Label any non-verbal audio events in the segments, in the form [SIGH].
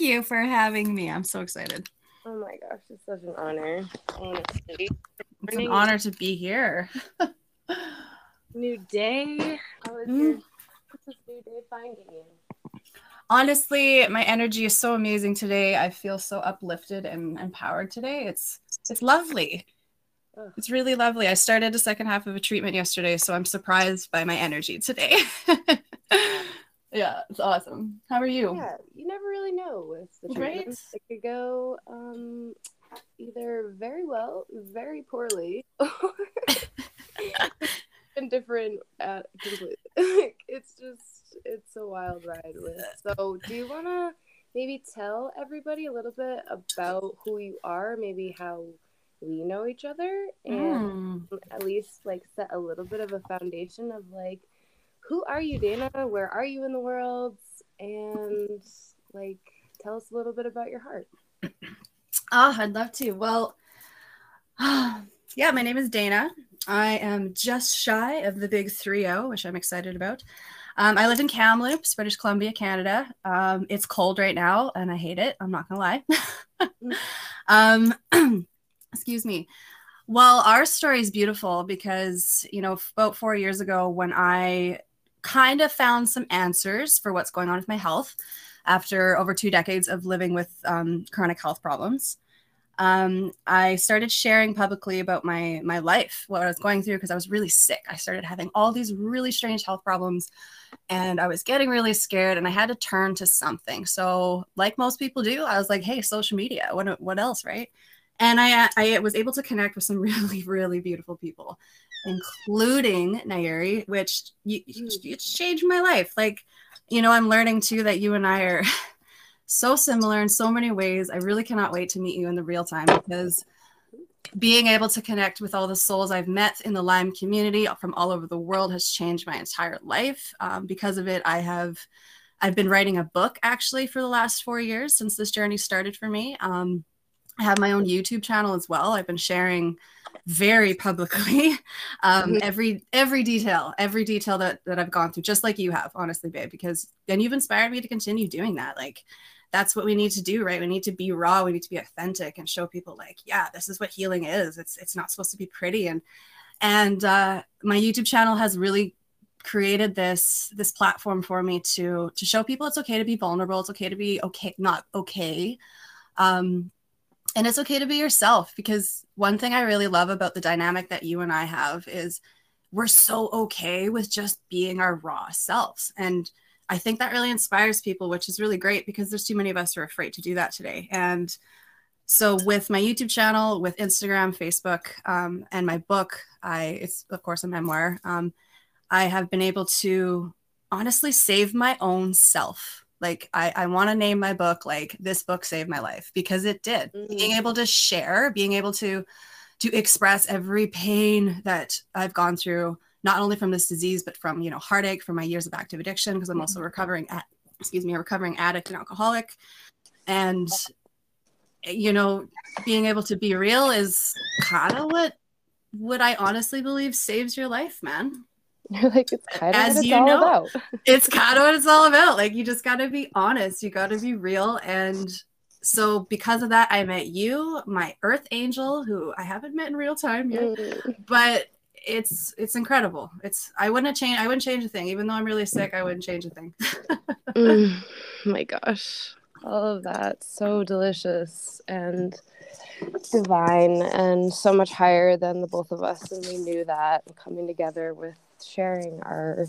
Thank you for having me. I'm so excited. Oh my gosh, it's such an honor. Honestly. It's an honor to be here. [LAUGHS] new day. How was Mm. your what's this new day finding you? Honestly, my energy is so amazing today. I feel so uplifted and empowered today. It's it's lovely. Ugh. It's really lovely. I started the second half of a treatment yesterday, so I'm surprised by my energy today. [LAUGHS] yeah, it's awesome. How are you? Yeah, you never really know with the Right? It could go um either very well, very poorly, [LAUGHS] or and different uh, completely. [LAUGHS] it's just it's a wild ride with. So, do you want to maybe tell everybody a little bit about who you are, maybe how we know each other, and Mm. at least like set a little bit of a foundation of like who are you, Dana? Where are you in the world? And like tell us a little bit about your heart. Ah, I'd love to. Well, [SIGHS] yeah, my name is Dana. I am just shy of the big 3 0, which I'm excited about. Um, I live in Kamloops, British Columbia, Canada. Um, it's cold right now, and I hate it. I'm not going to lie. [LAUGHS] um, [CLEARS THROAT] excuse me. Well, our story is beautiful because, you know, about four years ago, when I kind of found some answers for what's going on with my health after over two decades of living with um, chronic health problems, um, I started sharing publicly about my my life, what I was going through, because I was really sick. I started having all these really strange health problems, and I was getting really scared, and I had to turn to something. So, like most people do, I was like, "Hey, social media. What what else, right?" And I I was able to connect with some [LAUGHS] really really beautiful people, including Nayeri, which you, it's changed my life. Like, you know, I'm learning too that you and I are [LAUGHS] so similar in so many ways. I really cannot wait to meet you in the real time because being able to connect with all the souls I've met in the Lyme community from all over the world has changed my entire life. Um, because of it, I have I've been writing a book actually for the last four years since this journey started for me. Um, I have my own YouTube channel as well. I've been sharing very publicly [LAUGHS] um, every every detail, every detail that that I've gone through, just like you have, honestly, babe. Because then you've inspired me to continue doing that. Like that's what we need to do, right? We need to be raw. We need to be authentic and show people, like, yeah, this is what healing is. It's it's not supposed to be pretty. And and uh, my YouTube channel has really created this this platform for me to to show people it's okay to be vulnerable. It's okay to be okay, not okay. Um, and it's okay to be yourself because one thing I really love about the dynamic that you and I have is we're so okay with just being our raw selves. And I think that really inspires people, which is really great because there's too many of us who are afraid to do that today. And so with my YouTube channel, with Instagram, Facebook, um, and my book, I it's of course a memoir. Um, I have been able to honestly save my own self. Like I, I want to name my book like this book saved my life because it did. Mhm. Being able to share, being able to to express every pain that I've gone through, not only from this disease, but from you know heartache, from my years of active addiction, because I'm also recovering at excuse me, a recovering addict and alcoholic. And you know, being able to be real is kind of what what I honestly believe saves your life, man. [LAUGHS] You're like it's kind of As what it's you all know. about. It's kind of what it's all about. Like you just got to be honest, you got to be real and so because of that I met you, my earth angel who I haven't met in real time yet, Mm. but it's it's incredible. It's I wouldn't change I wouldn't change a thing even though I'm really sick, I wouldn't change a thing. [LAUGHS] Mm. my gosh. All of that so delicious and divine and so much higher than the both of us and we knew that coming together with sharing our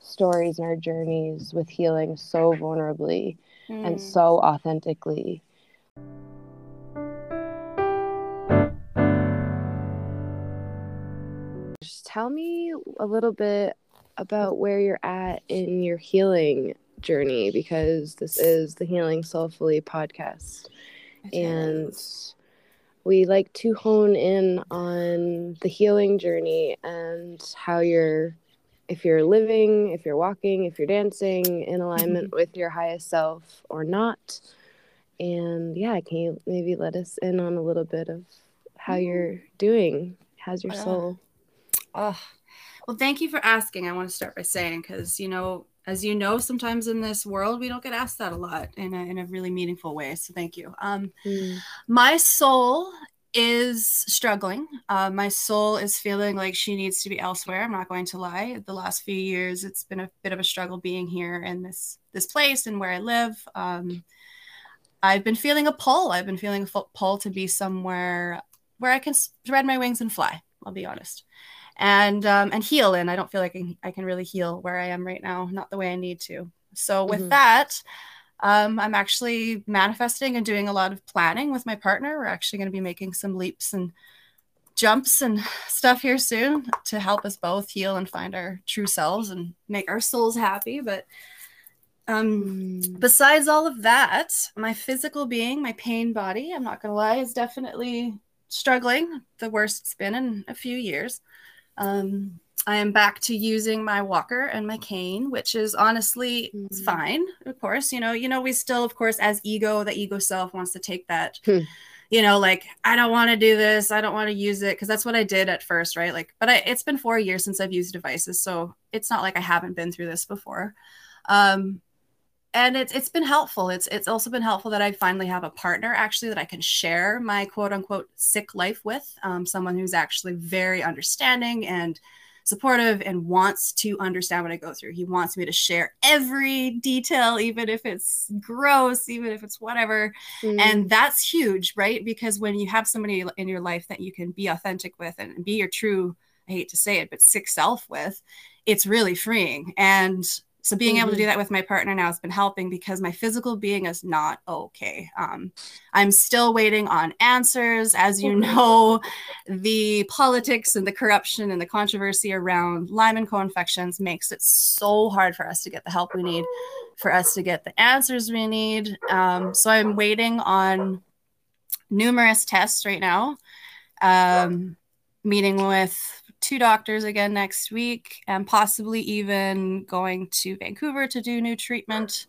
stories and our journeys with healing so vulnerably and mm. so authentically. Just tell me a little bit about where you're at in your healing journey because this is the Healing Soulfully podcast. And we like to hone in on the healing journey and how you're if you're living, if you're walking, if you're dancing in alignment mm-hmm. with your highest self or not. And yeah, can you maybe let us in on a little bit of how mm-hmm. you're doing? How's your Yeah. soul? Oh, well, thank you for asking. I want to start by saying, because, you know, as you know, sometimes in this world, we don't get asked that a lot in a, in a really meaningful way. So thank you. Um, mm. My soul is struggling. Uh, my soul is feeling like she needs to be elsewhere. I'm not going to lie. The last few years, it's been a bit of a struggle being here in this this place and where I live. Um, I've been feeling a pull. I've been feeling a pull to be somewhere where I can spread my wings and fly. I'll be honest, and um, and heal. And I don't feel like I can really heal where I am right now. Not the way I need to. So with mm-hmm. that, um, I'm actually manifesting and doing a lot of planning with my partner. We're actually going to be making some leaps and jumps and [SIGHS] stuff here soon to help us both heal and find our true selves and make our souls happy. But um, mm. besides all of that, my physical being, my pain body, I'm not going to lie, is definitely struggling. The worst it's been in a few years. Um, I am back to using my walker and my cane, which is honestly mm-hmm. fine. Of course, you know, you know, we still, of course, as ego, the ego self wants to take that, hmm. you know, like I don't want to do this, I don't want to use it because that's what I did at first, right? Like, but I, it's been four years since I've used devices, so it's not like I haven't been through this before. Um, and it's it's been helpful. It's it's also been helpful that I finally have a partner actually that I can share my quote unquote sick life with, um, someone who's actually very understanding and supportive and wants to understand what I go through. He wants me to share every detail, even if it's gross, even if it's whatever. Mm. And that's huge, right? Because when you have somebody in your life that you can be authentic with and be your true, I hate to say it, but sick self with, it's really freeing. And so being mm-hmm. able to do mm-hmm. that with my partner now has been helping because my physical being is not okay. Um, I'm still waiting on answers. As you know, the politics and the corruption and the controversy around Lyme and co-infections makes it so hard for us to get the help we need, for us to get the answers we need. Um, so I'm waiting on numerous tests right now. Um, meeting with two doctors again next week and possibly even going to Vancouver to do new treatment.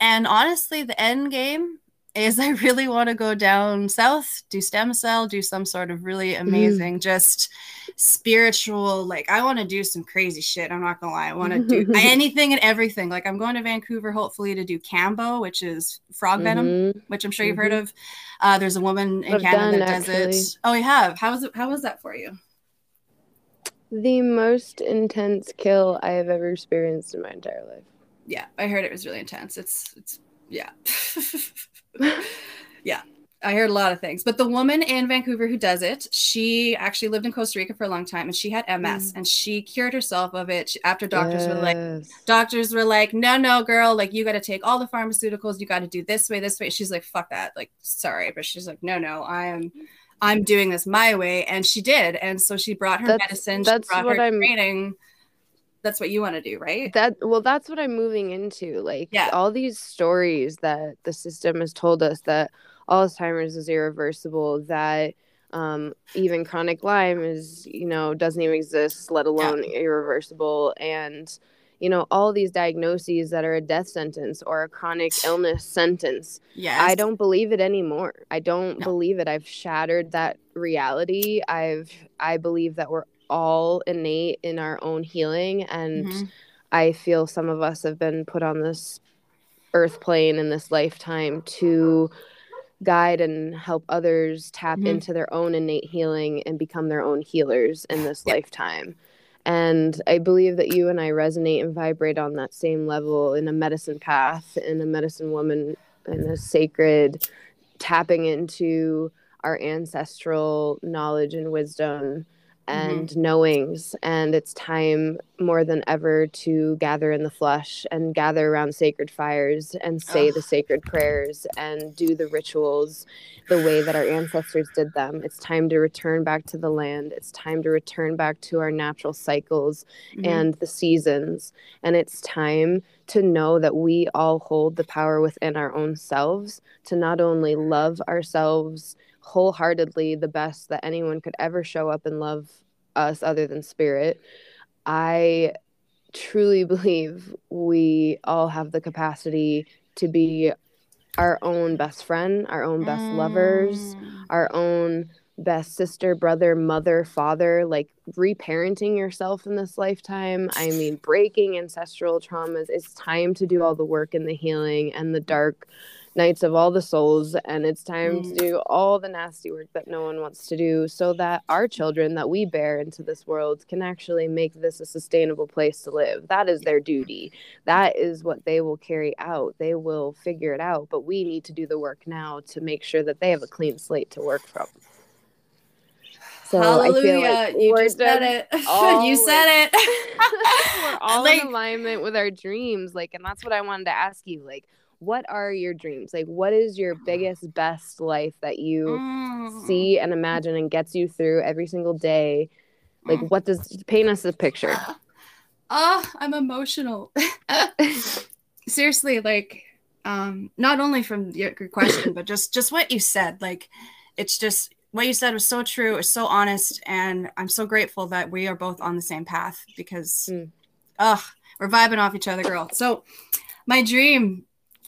And honestly, the end game is [LAUGHS] I really want to go down south, do stem cell, do some sort of really mm. amazing, mm. just spiritual. Like, I want to do some crazy shit. I'm not gonna lie. I want to do [LAUGHS] anything and everything. Like, I'm going to Vancouver hopefully to do Kambo, which is frog venom, mm-hmm. which I'm sure you've mm-hmm. heard of. Uh, there's a woman in I've Canada done, that does actually. it. Oh, you have? How was it? How was that for you? The most intense kill I have ever experienced in my entire life. Yeah, I heard it was really intense. It's it's yeah. [LAUGHS] yeah. I heard a lot of things. But the woman in Vancouver who does it, she actually lived in Costa Rica for a long time and she had MS mm. and she cured herself of it after doctors yes. were like doctors were like, "No, no, girl, like you got to take all the pharmaceuticals, you got to do this way, this way." She's like, "Fuck that." Like, sorry, but she's like, "No, no, I am I'm doing this my way. And she did. And so she brought her that's, medicine, that's she brought what her I'm, training. That's what you want to do, right? That well, that's what I'm moving into. Like yeah. all these stories that the system has told us that Alzheimer's is irreversible, that um, even chronic Lyme is, you know, doesn't even exist, let alone yeah. irreversible. And you know all these diagnoses that are a death sentence or a chronic illness sentence yes. i don't believe it anymore i don't no. believe it i've shattered that reality i've i believe that we're all innate in our own healing and mm-hmm. i feel some of us have been put on this earth plane in this lifetime to guide and help others tap mm-hmm. into their own innate healing and become their own healers in this yep. lifetime and I believe that you and I resonate and vibrate on that same level in a medicine path, in a medicine woman, in a sacred tapping into our ancestral knowledge and wisdom and mm-hmm. knowings and it's time more than ever to gather in the flesh and gather around sacred fires and say Ugh. the sacred prayers and do the rituals the way that our ancestors did them it's time to return back to the land it's time to return back to our natural cycles mm-hmm. and the seasons and it's time to know that we all hold the power within our own selves to not only love ourselves wholeheartedly the best that anyone could ever show up and love us other than spirit. I truly [LAUGHS] believe we all have the capacity to be our own best friend, our own best mm. lovers, our own best sister, brother, mother, father, like reparenting yourself in this lifetime. I mean, breaking ancestral traumas. It's time to do all the work and the healing and the dark nights of all the souls. And it's time mm. to do all the nasty work that no one wants to do so that our children that we bear into this world can actually make this a sustainable place to live. That is their duty. That is what they will carry out. They will figure it out. But we need to do the work now to make sure that they have a clean slate to work from. So Hallelujah. Like you just said it. [LAUGHS] you said it. [LAUGHS] we're [LAUGHS] all like, in alignment with our dreams. Like, and that's what I wanted to ask you. Like, what are your dreams? Like, what is your biggest, best life that you mm. see and imagine and gets you through every single day? Like, mm. what does paint us a picture? [LAUGHS] Ah, oh, I'm emotional. [LAUGHS] Seriously, like, um, not only from your, your question, but just just what you said. Like, it's just what you said was so true. It's so honest, and I'm so grateful that we are both on the same path because, mm. ugh, we're vibing off each other, girl. So, my dream,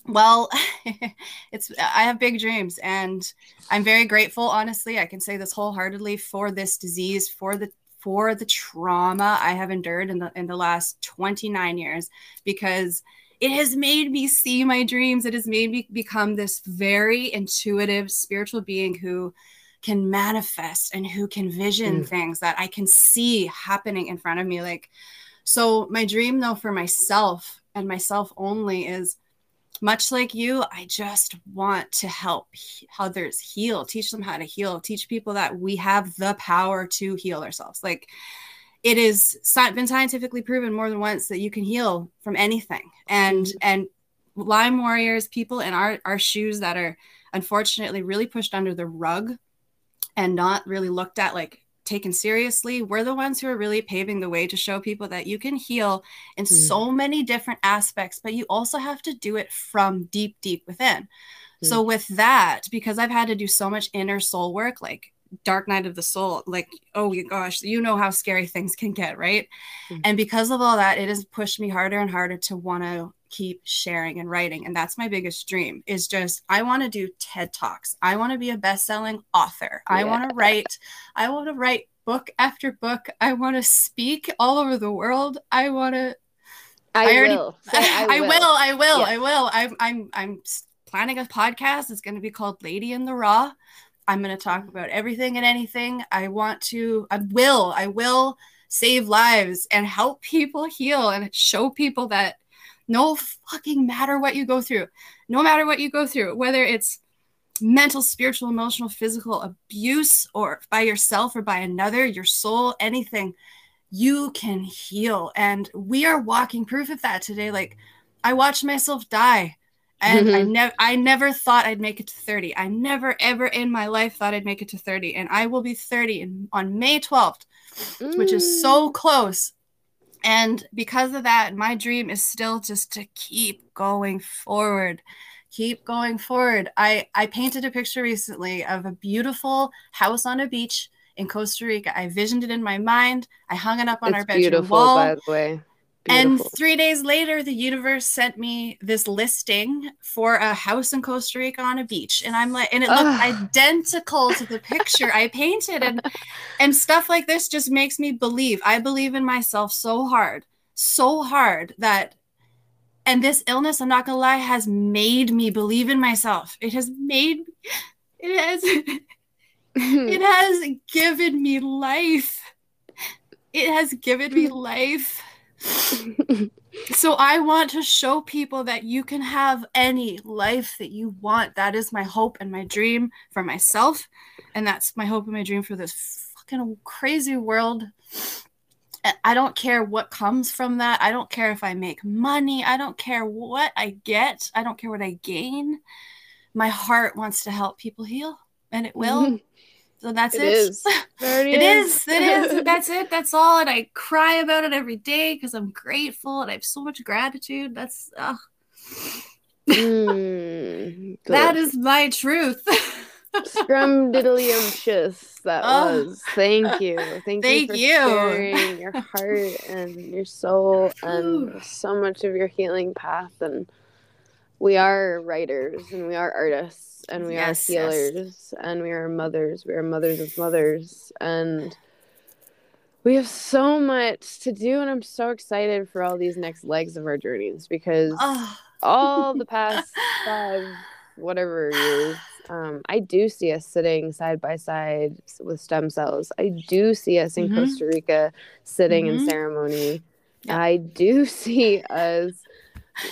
well, [LAUGHS] it's I have big dreams, and I'm very grateful. Honestly, I can say this wholeheartedly for this disease, for the for the trauma I have endured in the in the last 29 years, because it has made me see my dreams. It has made me become this very intuitive spiritual being who can manifest and who can vision mm. things that I can see happening in front of me. Like, so my dream though for myself and myself only is much like you, I just want to help others heal, teach them how to heal, teach people that we have the power to heal ourselves. Like, it is been scientifically proven more than once that you can heal from anything and mm-hmm. and lyme warriors people in our our shoes that are unfortunately really pushed under the rug and not really looked at like taken seriously we're the ones who are really paving the way to show people that you can heal in mm. so many different aspects but you also have to do it from deep deep within mm. so with that because i've had to do so much inner soul work like dark night of the soul like oh my gosh you know how scary things can get right mm. and because of all that it has pushed me harder and harder to want to keep sharing and writing and that's my biggest dream is just i want to do ted talks i want to be a best-selling author yeah. i want to write i want to write book after book i want to speak all over the world i want to I, I, already, will. I, [LAUGHS] I, will. I will. I will. I will. I'm. I'm. I'm planning a podcast. It's going to be called Lady in the Raw. I'm going to talk about everything and anything. I want to. I will. I will save lives and help [LAUGHS] people heal and show people that no fucking matter what you go through, no matter what you go through, whether it's mental, spiritual, emotional, physical abuse or by yourself or by another, your soul, anything, you can heal. And we are walking proof of that today. Like I watched myself die and mm-hmm. I never I never thought I'd make it to 30. I never ever in my life thought I'd make it to 30 and I will be 30 in, on May 12th, mm. which is so mm. close. And because of that, my dream is still just to keep going forward. Keep going forward. I, I painted a picture recently of a beautiful house on a beach in Costa Rica. I visioned it in my mind. I hung it up on it's our bedroom beautiful, wall. By the way. And three days later, the universe sent me this listing for a house in Costa Rica on a beach, and I'm like, and it looked identical to the picture I painted, and [LAUGHS] and stuff like this just makes me believe. I believe in myself so hard, so hard that, and this illness, I'm not gonna lie, has made me believe in myself. It has made, it has, [LAUGHS] it has given me life. It has given me [LAUGHS] life so I want to show people that you can have any life that you want. That is my hope and my dream for myself. And that's my hope and my dream for this fucking crazy world. I don't care what comes from that. I don't care if I make money. I don't care what I get. I don't care what I gain. My heart wants to help people heal, and it will. [LAUGHS] So that's it. It is. [LAUGHS] it is. is. It is. [LAUGHS] That's it. That's all. And I cry about it every day because I'm grateful and I have so much gratitude. That's uh, mm, [LAUGHS] that is my truth. Scrumdiddlyumptious that oh. was. Thank you. Thank, Thank you for you. sharing your heart and your soul and so much of your healing path and we are writers and we are artists and we Yes, are yes. healers and we are mothers. We are mothers of mothers and we have so much to do and I'm so excited for all these next legs of our journeys because Oh. all the past [LAUGHS] five whatever years um, i do see us sitting side by side with stem cells i do see us in Mhm. costa rica sitting in Mhm. ceremony i do [LAUGHS] see us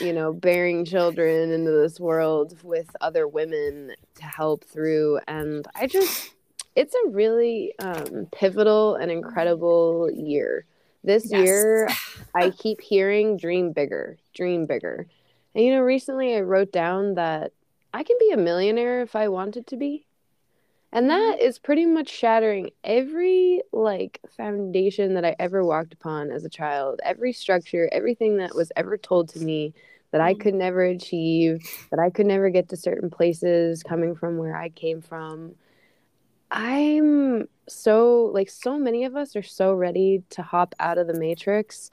you know bearing children into this world with other women to help through and i just it's a really um, pivotal and incredible year this Yes. year [SIGHS] I keep hearing dream bigger, dream bigger. And you know, recently I wrote down that I can be a millionaire if I wanted to be. And that is pretty much shattering every like foundation that I ever walked upon as a child, every structure, everything that was ever told to me that I Mm. could never achieve, that I could never get to certain places coming from where I came from. I'm so like so many of us are so ready to hop out of the matrix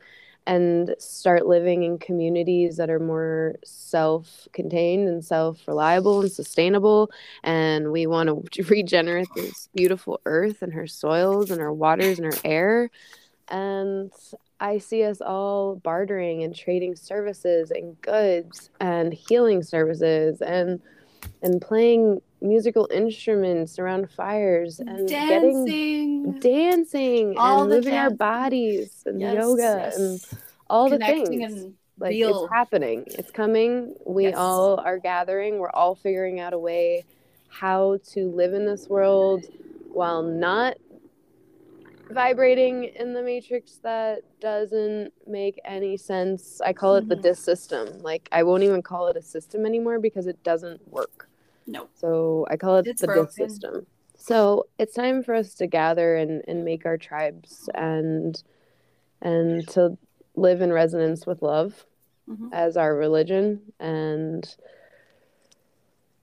and start living in communities that are more self-contained and self-reliable and sustainable. And we want to [LAUGHS] regenerate this beautiful earth and her soils and her waters and her air. And I see us all bartering and trading services and goods and healing services and and playing musical instruments around fires and getting dancing. dancing All and the moving our bodies and Yes, yoga yes. and all the Connecting things and like real. it's happening it's coming we Yes. all are gathering we're all figuring out a way how to live in this world while not vibrating in the matrix that doesn't make any sense i call it the Mhm. dis system like i won't even call it a system anymore because it doesn't work no. so I call it It's the broken. system. So it's time for us to gather and, and make our tribes and and to live in resonance with love Mhm. as our religion and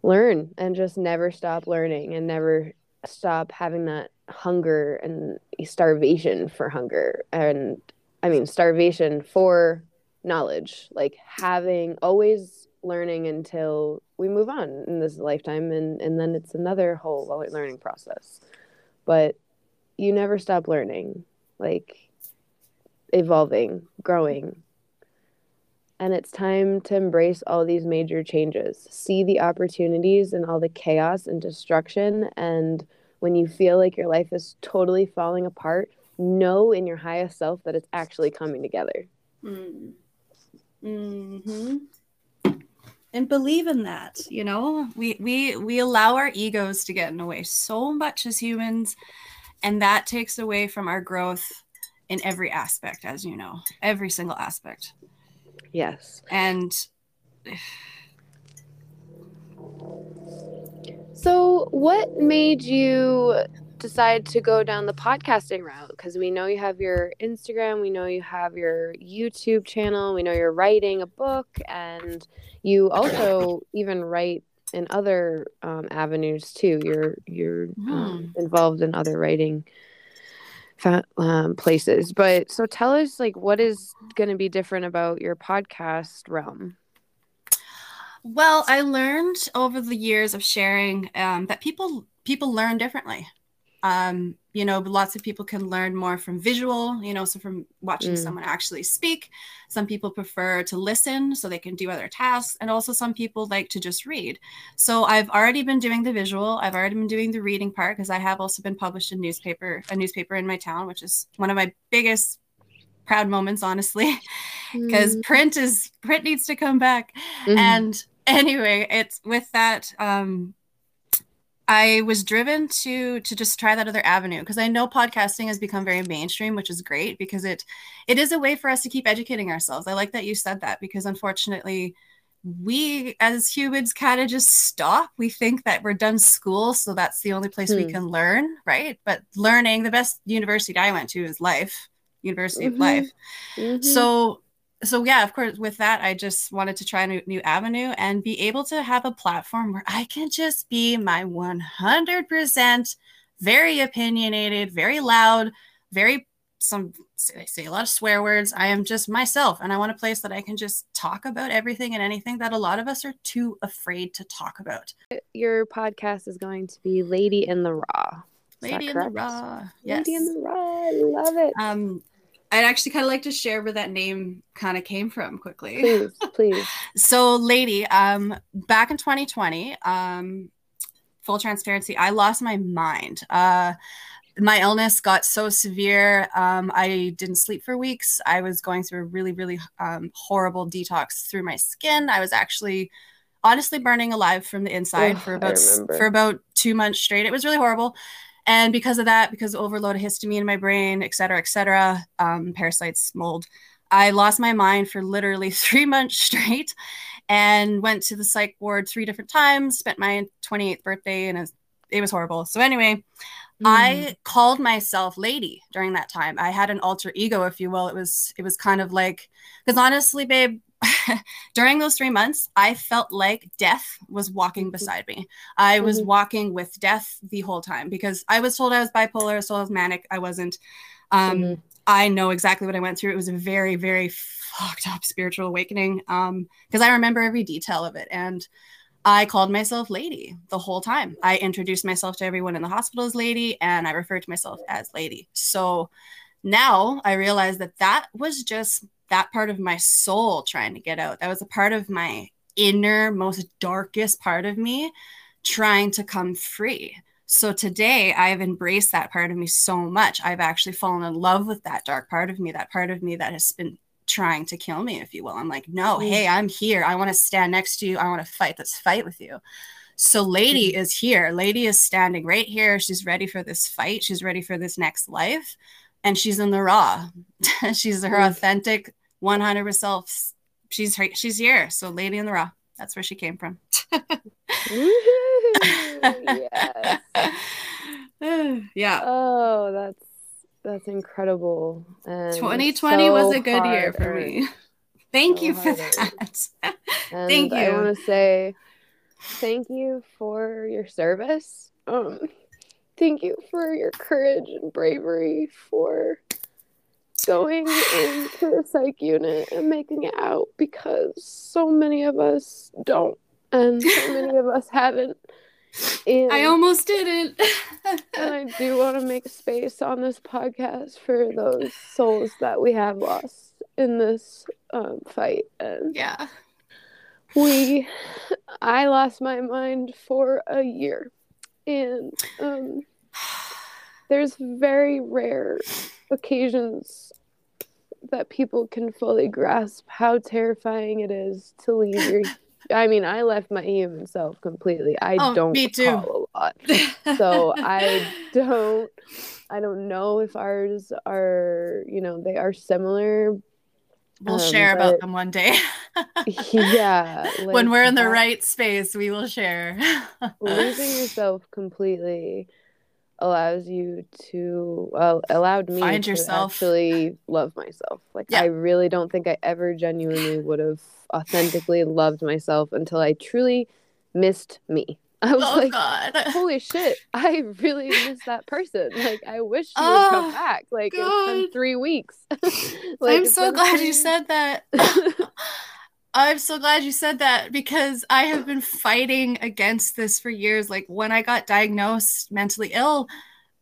learn and just never stop learning and never stop having that hunger and starvation for hunger and I mean starvation for knowledge like having always learning until we move on in this lifetime and and then it's another whole learning process. But you never stop learning like evolving growing. And it's time to embrace all these major changes. See the opportunities and all the chaos and destruction. And when you feel like your life is totally falling apart know in your highest self that it's actually coming together. Mm. hmm And believe in that, you know. We we we allow our egos to get in the way so much as humans, and that takes away from our growth in every aspect, as you know, every single aspect. yes And So, what made you decide to go down the podcasting route? Because we know you have your Instagram, we know you have your YouTube channel, we know you're writing a book, and you also even write in other um, avenues too. You're you're um, involved in other writing um, places. But so, tell us like what is going to be different about your podcast realm? Well, I learned over the years of sharing um, that people people learn differently. Um, you know, lots of people can learn more from visual, you know, so from watching Mm. someone actually speak. Some people prefer to listen so they can do other tasks, and also some people like to just read. So I've already been doing the visual. I've already been doing the reading part because I have also been published in newspaper, a newspaper in my town, which is one of my biggest proud moments, honestly, [LAUGHS] because print is print needs to come back Mhm. and anyway it's with that um i was driven to to just try that other avenue because i know podcasting has become very mainstream which is great because it it is a way for us to keep educating ourselves i like that you said that because unfortunately we as humans kind of just stop we think that we're done school so that's the only place we Hmm. can learn right but learning the best university i went to is life university Mhm. of life Mhm. so so yeah of course with that i just wanted to try a new, new avenue and be able to have a platform where i can just be my 100% very opinionated very loud very some I say a lot of swear words. I am just myself and I want a place that I can just talk about everything and anything that a lot of us are too afraid to talk about. Your podcast is going to be Lady in the Raw. Is Lady in the Raw. Yes. Lady in the Raw. I love it. Um I'd actually kind of like to share where that name kind of came from quickly. Please, [LAUGHS] please. so lady, um back in 2020, um full transparency, I lost my mind. Uh my illness got so severe. Um, I didn't sleep for weeks. I was going through a really, really um, horrible detox through my skin. I was actually honestly burning alive from the inside Ugh, for about for about two months straight. It was really horrible. And because of that, because of overload of histamine in my brain, et cetera, et cetera, um, parasites, mold, I lost my mind for literally [LAUGHS] three months straight and went to the psych ward three different times, spent my 28th birthday, and it was, horrible. So, anyway, Mm. I called myself lady during that time. I had an alter ego, if you will. It was it was kind of like because honestly, babe, [LAUGHS] during those three months, I felt like death was walking beside me. I was Mhm. walking with death the whole time because I was told I was bipolar, I was told I was manic. I wasn't. Um, Mhm. I know exactly what I went through. It was a very, very fucked up spiritual awakening. Um, because I remember every detail of it. And I called myself lady the whole time. I introduced myself to everyone in the hospital as lady, and I referred to myself as lady. So now I realize that that was just that part of my soul trying to get out. That was a part of my inner, most darkest part of me trying to come free. So today I've embraced that part of me so much. I've actually fallen in love with that dark part of me, that part of me that has been trying to kill me, if you will. I'm like, no, Mm. hey, I'm here. I want to stand next to you. I want to fight. Let's fight with you. So Lady is here. Lady is standing right here. She's ready for this fight. She's ready for this next life. And she's in the raw. [LAUGHS] she's her Mm. authentic 100% self. She's her, she's here. So Lady in the raw. That's where she came from. [LAUGHS] Yes. [SIGHS] yeah. Oh, that's that's incredible. And 2020 was a good year for me. [LAUGHS] Thank So you for that. thank you. I want to say thank you for your service. Um, thank you for your courage and bravery for going into the psych unit and making it out because so many of us don't and so many of us haven't. And, I almost didn't. [LAUGHS] and I do want to make space on this podcast for those souls that we have lost in this um, fight. And yeah. we i lost my mind for a year and um there's very rare occasions that people can fully grasp how terrifying it is to leave your i mean i left my human self completely i Oh, don't me too. recall a lot so i don't i don't know if ours are you know they are similar we'll um, share about them one day. [LAUGHS] [LAUGHS] [LAUGHS] yeah when we're in the right space, we will share. [LAUGHS] losing yourself completely allows you to well allowed me Find to yourself. actually love myself like Yeah. i really don't think i ever genuinely would have authentically loved myself until i truly missed me i was oh like God. holy shit i really miss that person like i wish she would come Oh, back like it's been three weeks like, I'm so glad three- you said that. I'm so glad you said that because I have been fighting against this for years. Like when I got diagnosed mentally ill,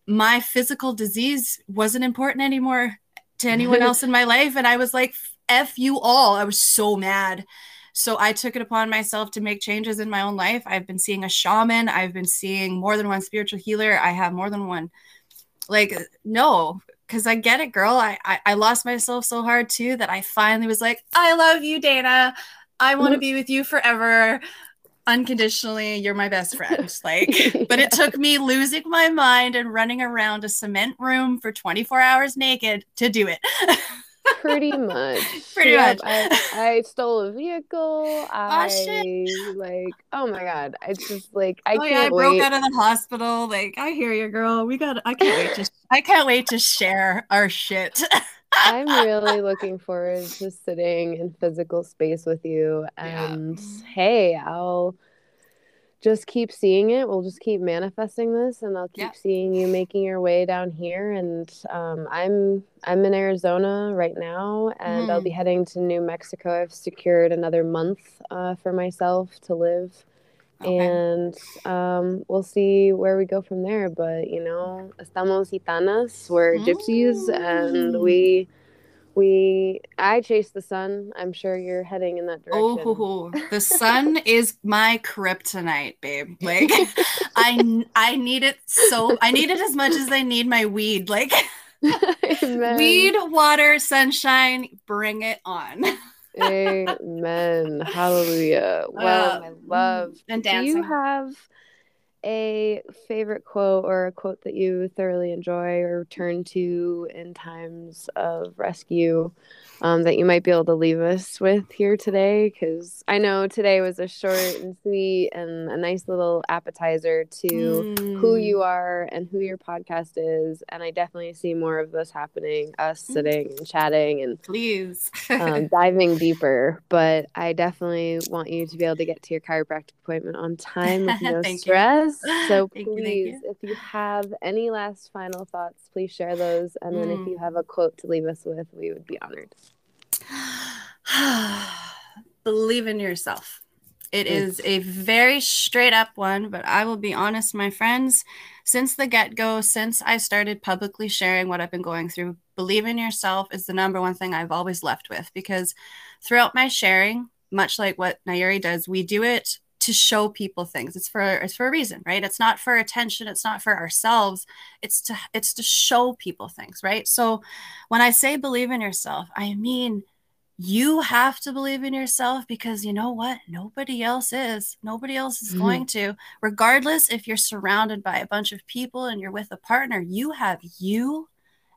my physical disease wasn't important anymore to anyone [LAUGHS] else in my life. And I was like, F you all. I was so mad. So I took it upon myself to make changes in my own life. I've been seeing a shaman, I've been seeing more than one spiritual healer, I have more than one. Like, no, because I get it, girl. I, I I lost myself so hard too that I finally was like, I love you, Dana. I want to mm-hmm. be with you forever, unconditionally. You're my best friend. [LAUGHS] Like, [LAUGHS] but it took me losing my mind and running around a cement room for 24 hours naked to do it. [LAUGHS] pretty much [LAUGHS] Pretty Yep, much. I, I stole a vehicle [LAUGHS] oh, i shit. like oh my god it's just like i oh can't yeah, I broke wait out of the hospital. Like, I hear you, girl. We got. I can't wait to. [LAUGHS] I can't wait to share our shit. i'm really looking forward to sitting in physical space with you Yeah. and hey i'll just keep seeing it. We'll just keep manifesting this, and I'll keep Yeah. seeing you making your way down here. And um, I'm I'm in Arizona right now, and I'll be heading to New Mexico. I've secured another month uh, for myself to live, Okay. and um, we'll see where we go from there. But you know, estamos gitanas. We're gypsies, and Mm. we we I chase the sun. I'm sure you're heading in that direction. Oh, the sun [LAUGHS] is my kryptonite, babe. Like, [LAUGHS] I I need it so I need it as much as I need my weed. Like, weed, water, sunshine, bring it on. Amen. Hallelujah. [LAUGHS] Well, Uh, my love. and Do you have a favorite quote or a quote that you thoroughly enjoy or turn to in times of rescue um, that you might be able to leave us with here today? Because I know today was a short and sweet and a nice little appetizer to who Mm. you are and who your podcast is. And I definitely see more of this happening, us Mm. sitting and chatting and please. um, [LAUGHS] diving deeper. But I definitely want you to be able to get to your chiropractic appointment on time with no [LAUGHS] Thank you. [LAUGHS] So Thank you, thank please, you. if you have any last final thoughts, please share those. And then if Mm. you have a quote to leave us with, we would be honored. [SIGHS] Believe in yourself. It Mm. is a very straight up one, but I will be honest, my friends, since the get go, since I started publicly sharing what I've been going through, believe in yourself is the number one thing I've always left with because throughout my sharing, much like what Nayuri does, we do it to show people things. It's for it's for a reason, right? It's not for attention, it's not for ourselves. It's to it's to show people things, right? So when I say believe in yourself, I mean you have to believe in yourself because you know what? Nobody else is. Nobody else is Mhm. going to. Regardless if you're surrounded by a bunch of people and you're with a partner, you have you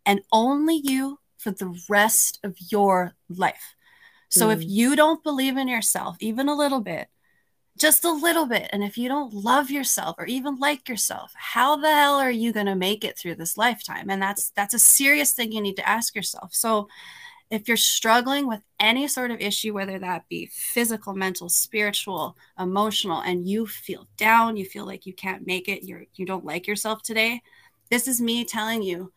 and only you for the rest of your life. So if Mm. you don't believe in yourself, even a little bit, just a little bit, and if you don't love yourself or even like yourself, how the hell are you going to make it through this lifetime? And that's that's a serious thing you need to ask yourself. So if you're struggling with any sort of issue, whether that be physical, mental, spiritual, emotional, and you feel down, you feel like you can't make it, you're you don't like yourself today, this is me telling you,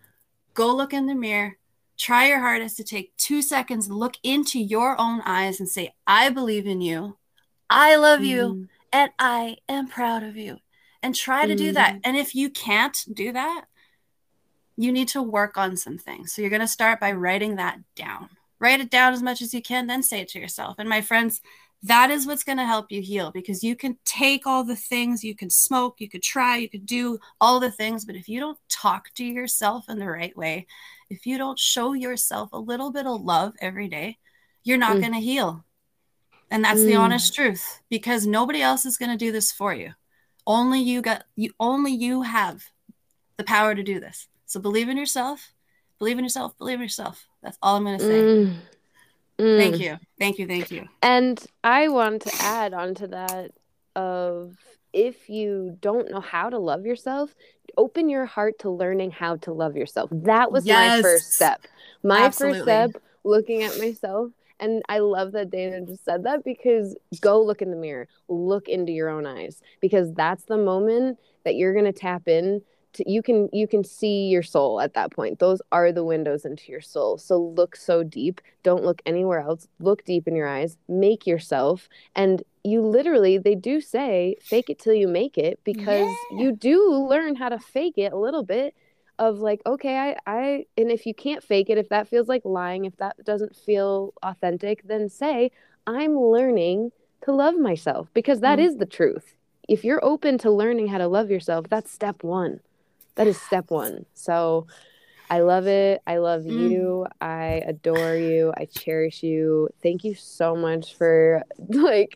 go look in the mirror, try your hardest to take two seconds, look into your own eyes and say, I believe in you, I love you, Mm. and I am proud of you. And try to do that. Mhm. And if you can't do that, you need to work on some things. So you're going to start by writing that down. Write it down as much as you can, then say it to yourself. And my friends, that is what's going to help you heal because you can take all the things, you can smoke, you could try, you could do all the things, but if you don't talk to yourself in the right way, if you don't show yourself a little bit of love every day, you're not Mm. going to heal. And that's the Mm. honest truth because nobody else is going to do this for you. Only you got you only you have the power to do this. So believe in yourself. Believe in yourself. Believe in yourself. That's all I'm going to say. Mm. Mm. Thank you. Thank you. Thank you. And I want to add onto that of if you don't know how to love yourself, open your heart to learning how to love yourself. That was my first step. My Absolutely. first step looking at myself and I love that Dana just said that because go look in the mirror, look into your own eyes because that's the moment that you're going to tap in to, you can you can see your soul at that point. Those are the windows into your soul. So look so deep. Don't look anywhere else. Look deep in your eyes. Make yourself and you literally they do say fake it till you make it because Yeah. you do learn how to fake it a little bit of like okay I I and if you can't fake it if that feels like lying if that doesn't feel authentic then say I'm learning to love myself because that Mm. is the truth. If you're open to learning how to love yourself, that's step 1 that is step one. So I love it. I love Mm. you. I adore you. I cherish you. Thank you so much for [LAUGHS] like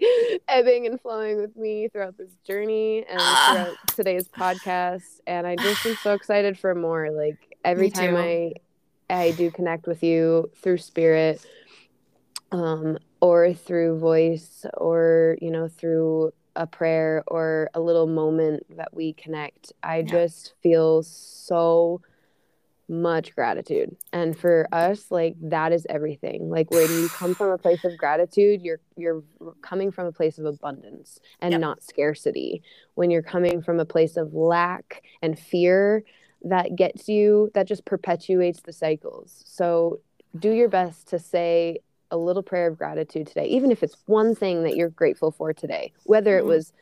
ebbing and flowing with me throughout this journey and Ah. throughout today's podcast. And I just am so excited for more. Like [SIGHS] every Me time too. I I do connect with you through spirit, um, or through voice, or you know, through a prayer or a little moment that we connect. I Yeah. just feel so much gratitude. And for us like that is everything. Like when you come from a place of gratitude you're you're coming from a place of abundance and yep. not scarcity. When you're coming from a place of lack and fear that gets you that just perpetuates the cycles. So do your best to say a little prayer of gratitude today even if it's one thing that you're grateful for today. Whether mm-hmm. it was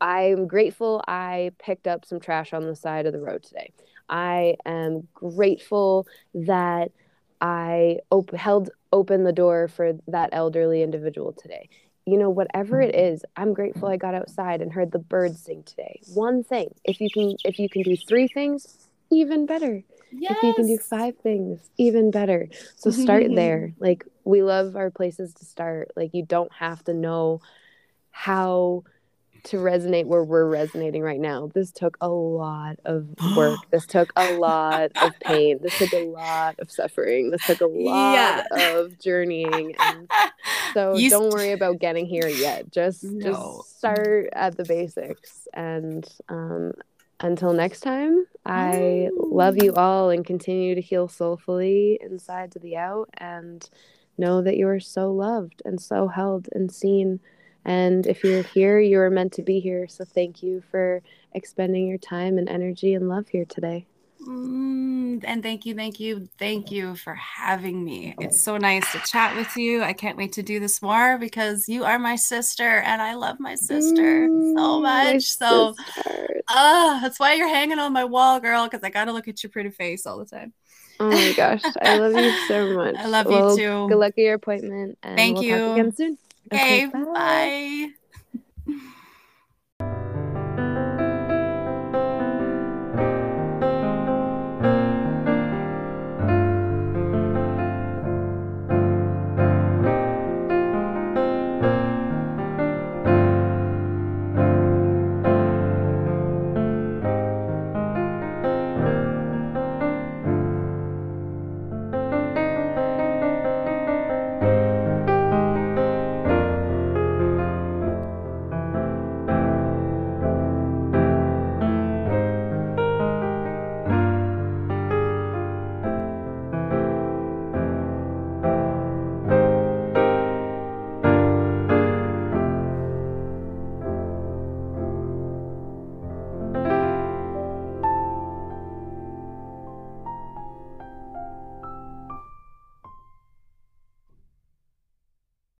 i'm grateful i picked up some trash on the side of the road today I am grateful that I op- held open the door for that elderly individual today. You know, whatever it mm-hmm. is, I'm grateful I got outside and heard the birds sing today. One thing. If you can if you can do 3 things, even better. Yes. If you can do 5 things, even better. So start [LAUGHS] there. Like we love our places to start. Like you don't have to know how to resonate where we're resonating right now. This took a lot of work. [GASPS] this took a lot of pain. This took a lot of suffering. This took a lot yeah. of journeying. And [LAUGHS] so you don't st- worry about getting here yet. Just no. just start at the basics. And um, until next time, I love you all and continue to heal soulfully inside to the out and know that you are so loved and so held and seen and if you're here, you are meant to be here. So thank you for expending your time and energy and love here today. Mm, and thank you, thank you, thank you for having me. It's so nice to chat with you. I can't wait to do this more because you are my sister and I love my sister mm, so much. So, uh, that's why you're hanging on my wall, girl, because I got to look at your pretty face all the time. Oh my gosh, I love you so much. [LAUGHS] I love well, you too. Good luck at your appointment. And Thank we'll you. again soon. Okay, bye. bye.